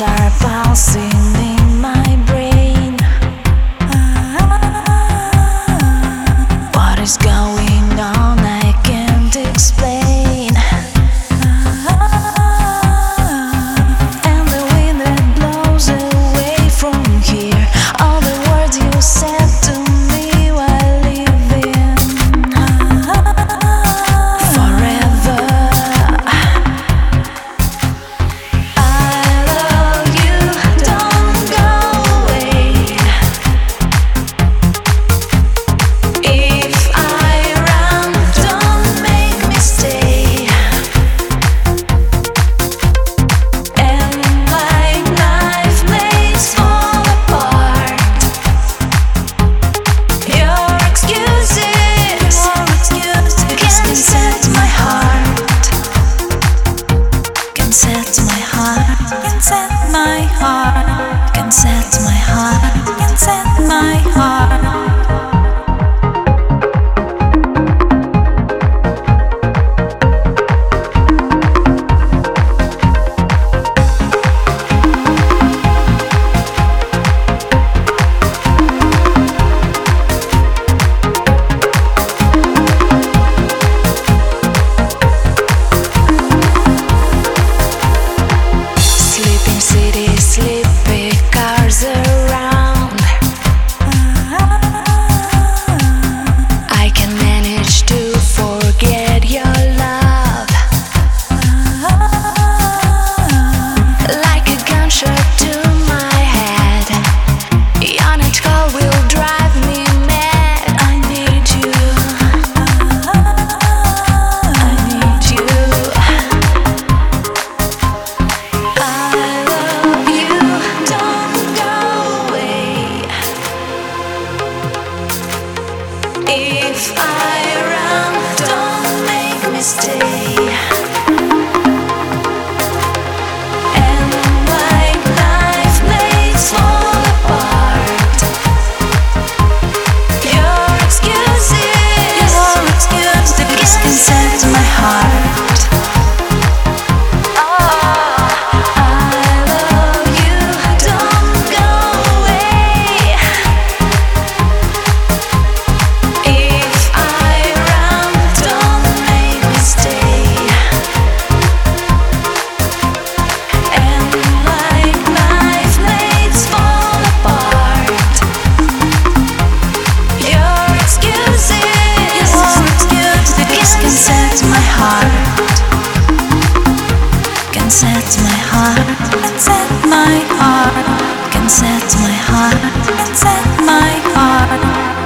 are bouncing in inside my heart. I can set my heart, set my heart, can set my heart, set my heart.